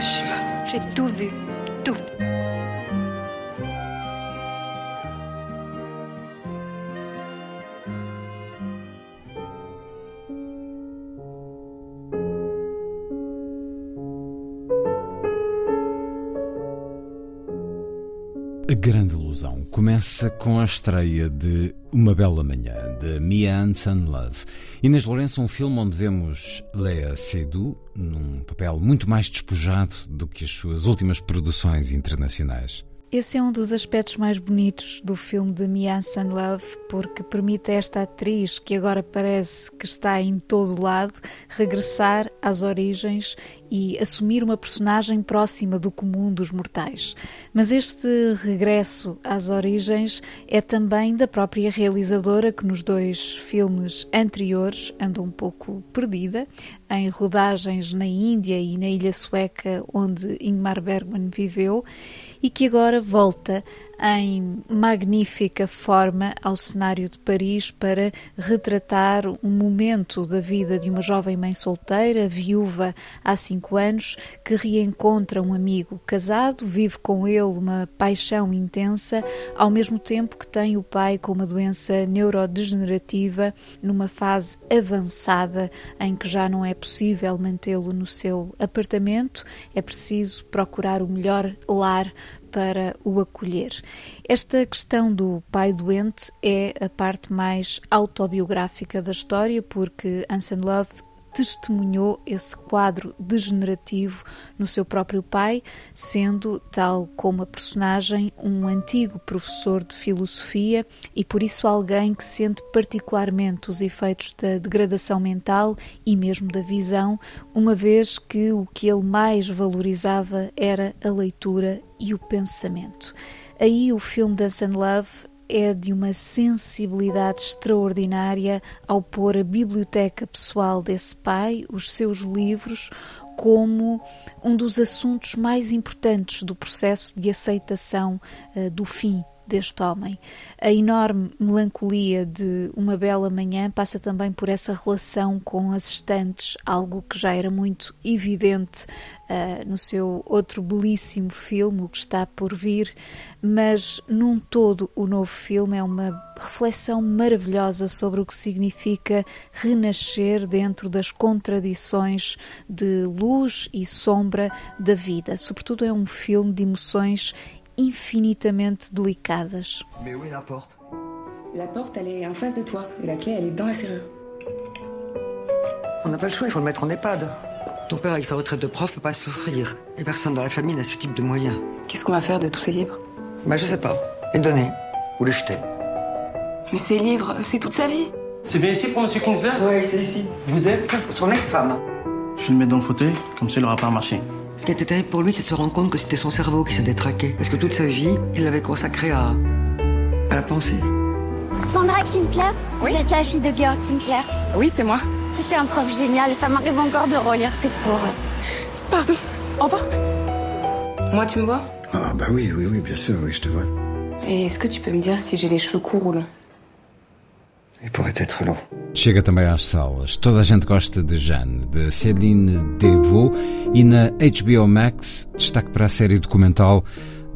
J'ai tout vu. Tout. A Grande Ilusão começa com a estreia de Uma Bela Manhã, de Mia Hansen Love. Inês Lourenço, um filme onde vemos Lea Seydoux num papel muito mais despojado do que as suas últimas produções internacionais. Esse é um dos aspectos mais bonitos do filme de Mia Hansen Love, porque permite a esta atriz, que agora parece que está em todo lado, regressar às origens e assumir uma personagem próxima do comum dos mortais. Mas este regresso às origens é também da própria realizadora, que nos dois filmes anteriores anda um pouco perdida, em rodagens na Índia e na ilha sueca onde Ingmar Bergman viveu e que agora volta em magnífica forma ao cenário de Paris para retratar um momento da vida de uma jovem mãe solteira, viúva há cinco anos, que reencontra um amigo casado, vive com ele uma paixão intensa, ao mesmo tempo que tem o pai com uma doença neurodegenerativa numa fase avançada em que já não é possível mantê-lo no seu apartamento, é preciso procurar o melhor lar para o acolher. Esta questão do pai doente é a parte mais autobiográfica da história, porque Anson Love testemunhou esse quadro degenerativo no seu próprio pai, sendo, tal como a personagem, um antigo professor de filosofia e por isso alguém que sente particularmente os efeitos da degradação mental e mesmo da visão, uma vez que o que ele mais valorizava era a leitura e o pensamento. Aí o filme Dance and Love é de uma sensibilidade extraordinária ao pôr a biblioteca pessoal desse pai, os seus livros, como um dos assuntos mais importantes do processo de aceitação uh, do fim deste homem. A enorme melancolia de Uma Bela Manhã passa também por essa relação com as estantes, algo que já era muito evidente uh, no seu outro belíssimo filme, O que está por vir, mas num todo o novo filme é uma reflexão maravilhosa sobre o que significa renascer dentro das contradições de luz e sombra da vida. Sobretudo é um filme de emoções infinitamente delicadas. Mais où est la porte? La porte, elle est en face de toi. Et la clé, elle est dans la serrure. On n'a pas le choix, il faut le mettre en EHPAD. Ton père, avec sa retraite de prof, peut pas souffrir. Et personne dans la famille n'a ce type de moyens. Qu'est-ce qu'on va faire de tous ces livres? Bah, je sais pas. Les donner. Ou les jeter. Mais ces livres, c'est toute sa vie. C'est bien ici pour Monsieur Kinsler? Ouais, c'est ici. Vous êtes? Son ex-femme. Je vais le mettre dans le fauteuil, comme ça il aura pas à marcher. Ce qui était terrible pour lui, c'est de se rendre compte que c'était son cerveau qui se détraquait. Parce que toute sa vie, il l'avait consacré à. à la pensée. Sandra Kinsler Vous êtes la fille de Georg Kinsler Oui, c'est moi. C'était un prof génial, ça m'arrive encore de relire ses cours. Pardon. Au revoir. Moi, tu me vois? Ah bah oui, oui, oui, bien sûr, oui, je te vois. Et est-ce que tu peux me dire si j'ai les cheveux courts ou longs? Il pourrait être long. Chega também às salas. Toda a gente gosta de Jeanne, de Céline Devaux e na HBO Max destaque para a série documental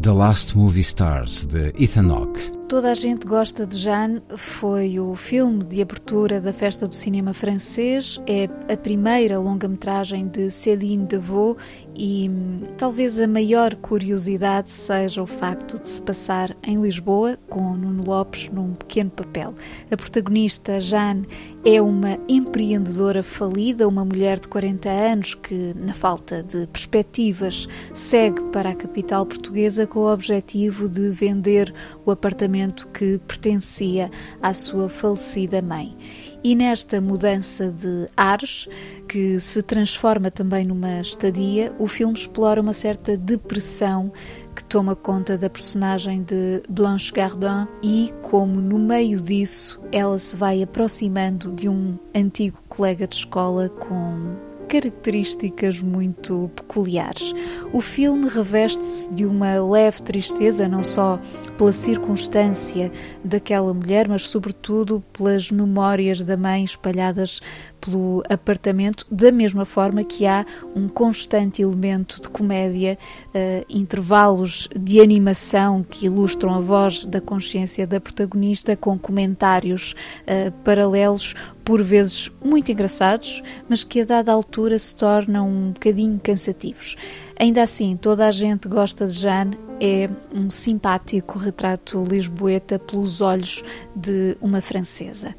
The Last Movie Stars, de Ethan Hawke. Toda a gente gosta de Jeanne foi o filme de abertura da Festa do Cinema Francês, é a primeira longa-metragem de Céline Devaux e talvez a maior curiosidade seja o facto de se passar em Lisboa, com Nuno Lopes num pequeno papel. A protagonista, Jeanne, é uma empreendedora falida, uma mulher de 40 anos que, na falta de perspectivas, segue para a capital portuguesa com o objetivo de vender o apartamento que pertencia à sua falecida mãe. E nesta mudança de ares, que se transforma também numa estadia, o filme explora uma certa depressão que toma conta da personagem de Blanche Gardin e como no meio disso ela se vai aproximando de um antigo colega de escola com características muito peculiares. O filme reveste-se de uma leve tristeza, não só pela circunstância daquela mulher, mas sobretudo pelas memórias da mãe espalhadas pelo apartamento, da mesma forma que há um constante elemento de comédia, uh, intervalos de animação que ilustram a voz da consciência da protagonista, com comentários uh, paralelos, por vezes muito engraçados, mas que a dada altura se tornam um bocadinho cansativos. Ainda assim, toda a gente gosta de Jane, é um simpático retrato lisboeta pelos olhos de uma francesa.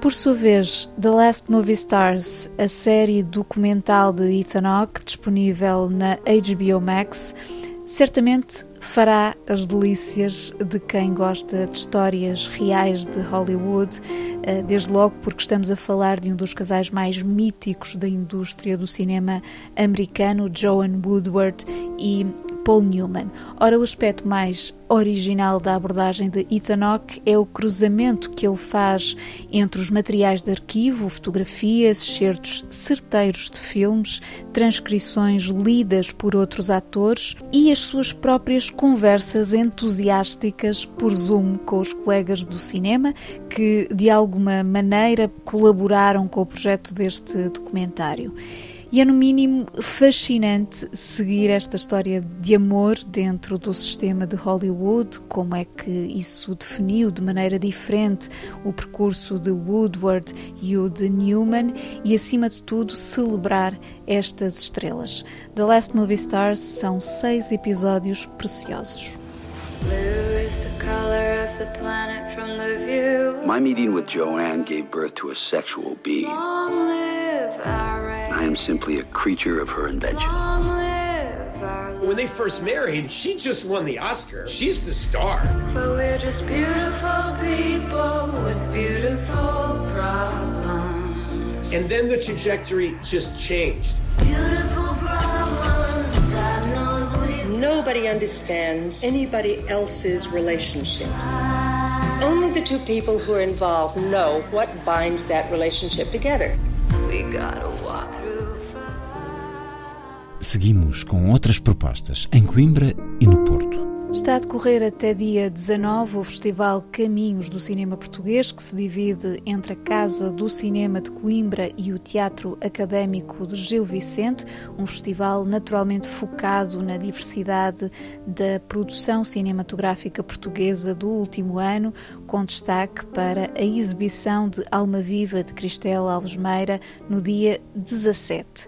Por sua vez, The Last Movie Stars, a série documental de Ethan Hawke, disponível na HBO Max, certamente fará as delícias de quem gosta de histórias reais de Hollywood, eh, desde logo porque estamos a falar de um dos casais mais míticos da indústria do cinema americano, Joan Woodward e Paul Newman. Ora, o aspecto mais original da abordagem de Ethan Hawke é o cruzamento que ele faz entre os materiais de arquivo, fotografias, certos certeiros de filmes, transcrições lidas por outros atores e as suas próprias conversas entusiásticas por Zoom com os colegas do cinema que de alguma maneira colaboraram com o projeto deste documentário. E é, no mínimo, fascinante seguir esta história de amor dentro do sistema de Hollywood, como é que isso definiu de maneira diferente o percurso de Woodward e o de Newman, e, acima de tudo, celebrar estas estrelas. The Last Movie Stars são seis episódios preciosos. My meeting with Joanne gave birth to a sexual being. I am simply a creature of her invention. When they first married, she just won the Oscar. She's the star. But we're just beautiful people with beautiful problems. And then the trajectory just changed. Beautiful problems, God knows we've Nobody understands anybody else's relationships. Only the two people who are involved know what binds that relationship together. We gotta walk through Seguimos com outras propostas em Coimbra e no Porto. Está a decorrer até dia 19 o Festival Caminhos do Cinema Português, que se divide entre a Casa do Cinema de Coimbra e o Teatro Académico de Gil Vicente, um festival naturalmente focado na diversidade da produção cinematográfica portuguesa do último ano, com destaque para a exibição de Alma Viva de Cristela Alves Meira no dia 17.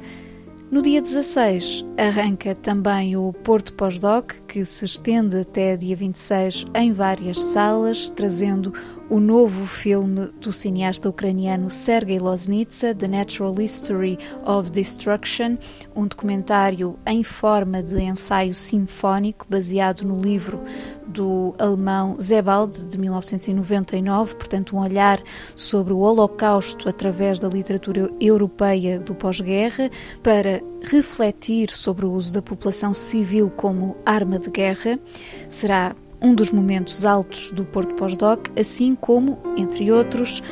No dia 16 arranca também o Porto Pós-Doc, que se estende até dia 26 em várias salas, trazendo o novo filme do cineasta ucraniano Sergei Loznitsa, The Natural History of Destruction, um documentário em forma de ensaio sinfónico baseado no livro do alemão Sebald de 1999, portanto um olhar sobre o Holocausto através da literatura europeia do pós-guerra para refletir sobre o uso da população civil como arma de guerra. Será um dos momentos altos do Porto Pós-Doc, assim como, entre outros,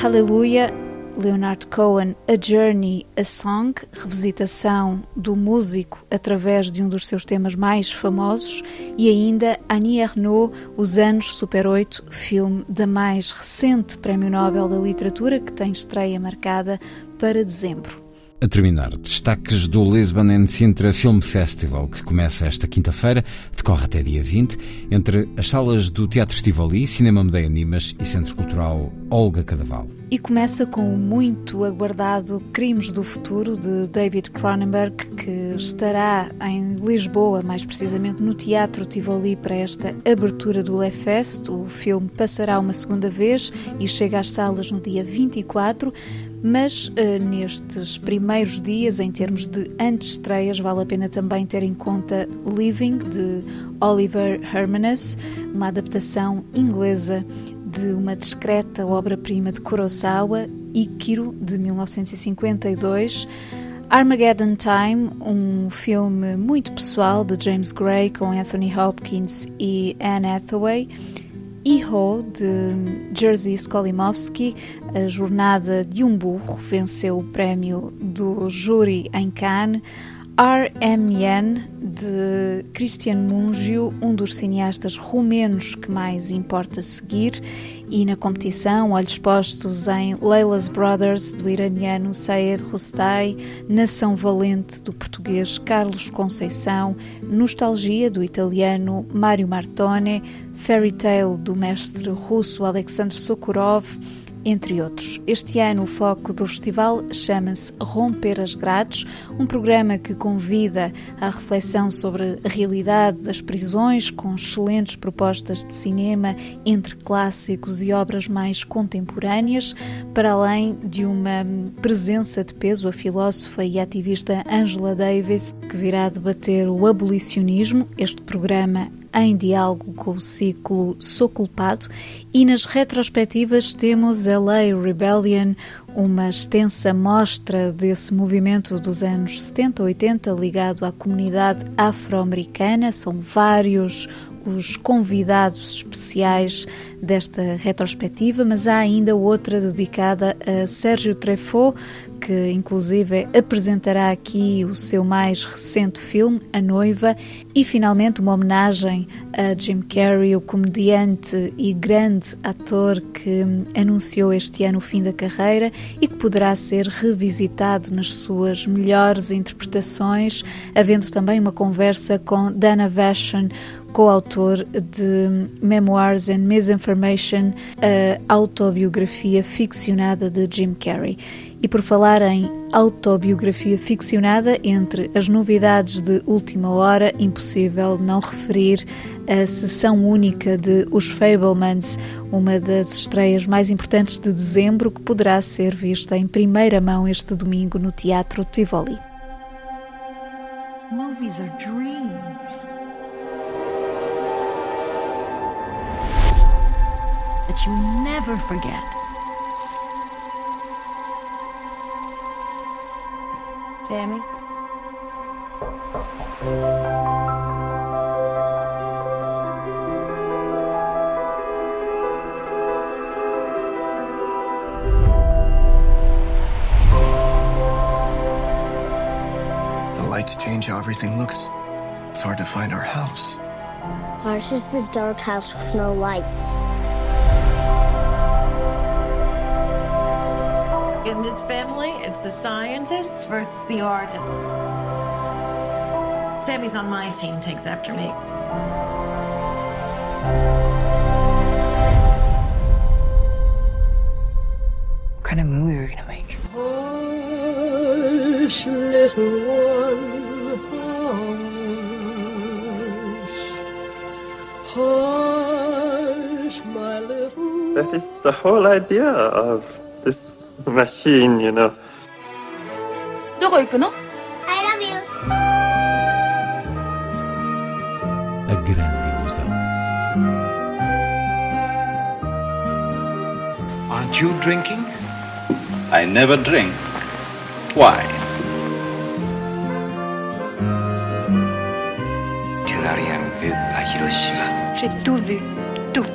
Hallelujah, Leonard Cohen, A Journey, A Song, revisitação do músico através de um dos seus temas mais famosos, e ainda Annie Ernaux, Os Anos Super 8, filme da mais recente Prémio Nobel da Literatura, que tem estreia marcada para dezembro. A terminar, destaques do Lisbon and Sintra Film Festival, que começa esta quinta-feira, decorre até dia 20, entre as salas do Teatro Tivoli, Cinema Medeia Nimas e Centro Cultural Olga Cadaval. E começa com o muito aguardado Crimes do Futuro, de David Cronenberg, que estará em Lisboa, mais precisamente no Teatro Tivoli, para esta abertura do LeFest. O filme passará uma segunda vez e chega às salas no dia 24 mas uh, nestes primeiros dias, em termos de antestreias, vale a pena também ter em conta Living, de Oliver Hermanus, uma adaptação inglesa de uma discreta obra-prima de Kurosawa, Ikiro, de 1952. Armageddon Time, um filme muito pessoal de James Gray com Anthony Hopkins e Anne Hathaway. Iho, de Jerzy Skolimowski, a jornada de um burro, venceu o prémio do júri em Cannes. R.M.N., de Cristian Mungio, um dos cineastas romenos que mais importa seguir, e na competição, olhos postos em Leila's Brothers, do iraniano Sayed Rustai, Nação Valente, do português Carlos Conceição, Nostalgia, do italiano Mario Martone, Fairy Tale, do mestre russo Alexandre Sokurov, entre outros. Este ano o foco do festival chama-se Romper as Grades, um programa que convida à reflexão sobre a realidade das prisões, com excelentes propostas de cinema entre clássicos e obras mais contemporâneas, para além de uma presença de peso a filósofa e ativista Angela Davis, que virá debater o abolicionismo. Este programa em diálogo com o ciclo Sou Culpado e nas retrospectivas temos LA Rebellion, uma extensa mostra desse movimento dos anos 70, 80 ligado à comunidade afro-americana. São vários os convidados especiais desta retrospectiva, mas há ainda outra dedicada a Sérgio Treffaut, que inclusive apresentará aqui o seu mais recente filme, A Noiva, e finalmente uma homenagem a Jim Carrey, o comediante e grande ator que anunciou este ano o fim da carreira e que poderá ser revisitado nas suas melhores interpretações, havendo também uma conversa com Dana Vashon, coautor de Memoirs and Misinformation, a autobiografia ficcionada de Jim Carrey. E por falar em autobiografia ficcionada, entre as novidades de última hora, impossível não referir a sessão única de Os Fablemans, uma das estreias mais importantes de dezembro, que poderá ser vista em primeira mão este domingo no Teatro Tivoli. Movies are dreams. That you never forget. Sammy? The lights change how everything looks. It's hard to find our house. Ours is the dark house with no lights. In this family, it's the scientists versus the artists. Sammy's on my team, takes after me. What kind of movie are we gonna make? Hush, little one, hush. Hush, my little That is the whole idea of this machine, you know. どこ行くの I love you. A grande ilusão. Aren't you drinking? I never drink. Why? Tu n'as rien vu à Hiroshima. J'ai tout vu, tout.